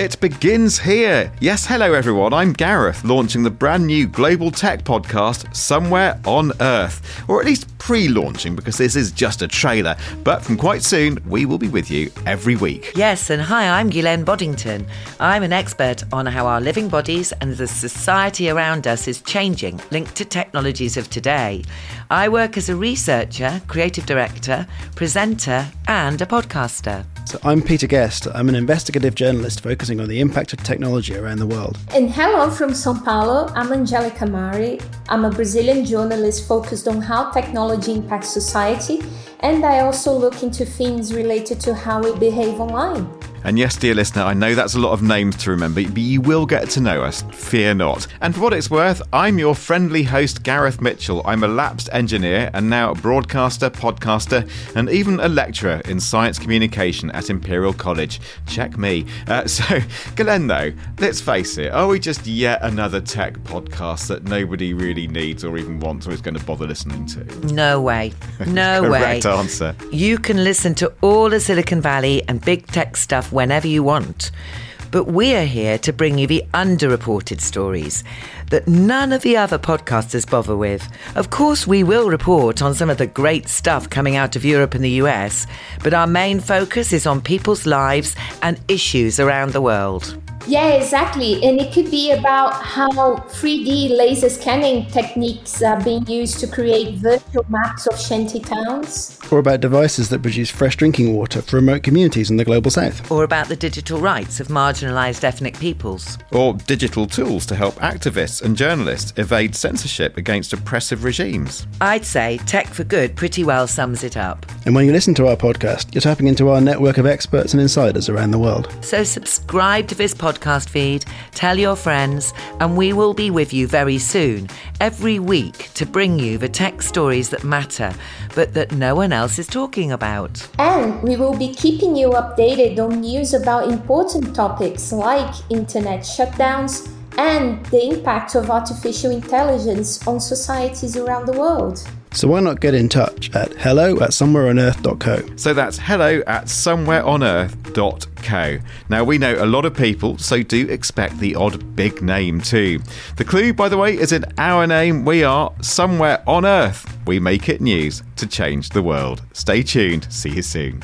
It begins here. Yes, hello everyone. I'm Gareth, launching the brand new global tech podcast, Somewhere on Earth, or at least pre launching because this is just a trailer. But from quite soon, we will be with you every week. Yes, and hi, I'm Ghislaine Boddington. I'm an expert on how our living bodies and the society around us is changing, linked to technologies of today. I work as a researcher, creative director, presenter, and a podcaster. So I'm Peter Guest. I'm an investigative journalist focusing on the impact of technology around the world. And hello from Sao Paulo. I'm Angelica Mari. I'm a Brazilian journalist focused on how technology impacts society, and I also look into things related to how we behave online. And yes, dear listener, I know that's a lot of names to remember, but you will get to know us, fear not. And for what it's worth, I'm your friendly host, Gareth Mitchell. I'm a lapsed engineer and now a broadcaster, podcaster, and even a lecturer in science communication at Imperial College. Check me. Uh, so, Ghislaine, though, let's face it, are we just yet another tech podcast that nobody really needs or even wants or is going to bother listening to? No way. No Correct way. answer. You can listen to all the Silicon Valley and big tech stuff whenever you want. But we're here to bring you the underreported stories that none of the other podcasters bother with. Of course, we will report on some of the great stuff coming out of Europe and the US, but our main focus is on people's lives and issues around the world. Yeah, exactly. And it could be about how 3D laser scanning techniques are being used to create virtual maps of shanty towns. Or about devices that produce fresh drinking water for remote communities in the global south. Or about the digital rights of marginalised ethnic peoples. Or digital tools to help activists and journalists evade censorship against oppressive regimes. I'd say Tech for Good pretty well sums it up. And when you listen to our podcast, you're tapping into our network of experts and insiders around the world. So subscribe to this podcast feed, tell your friends, and we will be with you very soon, every week, to bring you the tech stories that matter, but that no one else is talking about. And we will be keeping you updated on news about important topics like internet shutdowns and the impact of artificial intelligence on societies around the world. So why not get in touch at hello at somewhereonearth.co. So that's hello at somewhereonearth.co. Now, we know a lot of people, so do expect the odd big name too. The clue, by the way, is in our name. We are Somewhere on Earth. We make it news to change the world. Stay tuned. See you soon.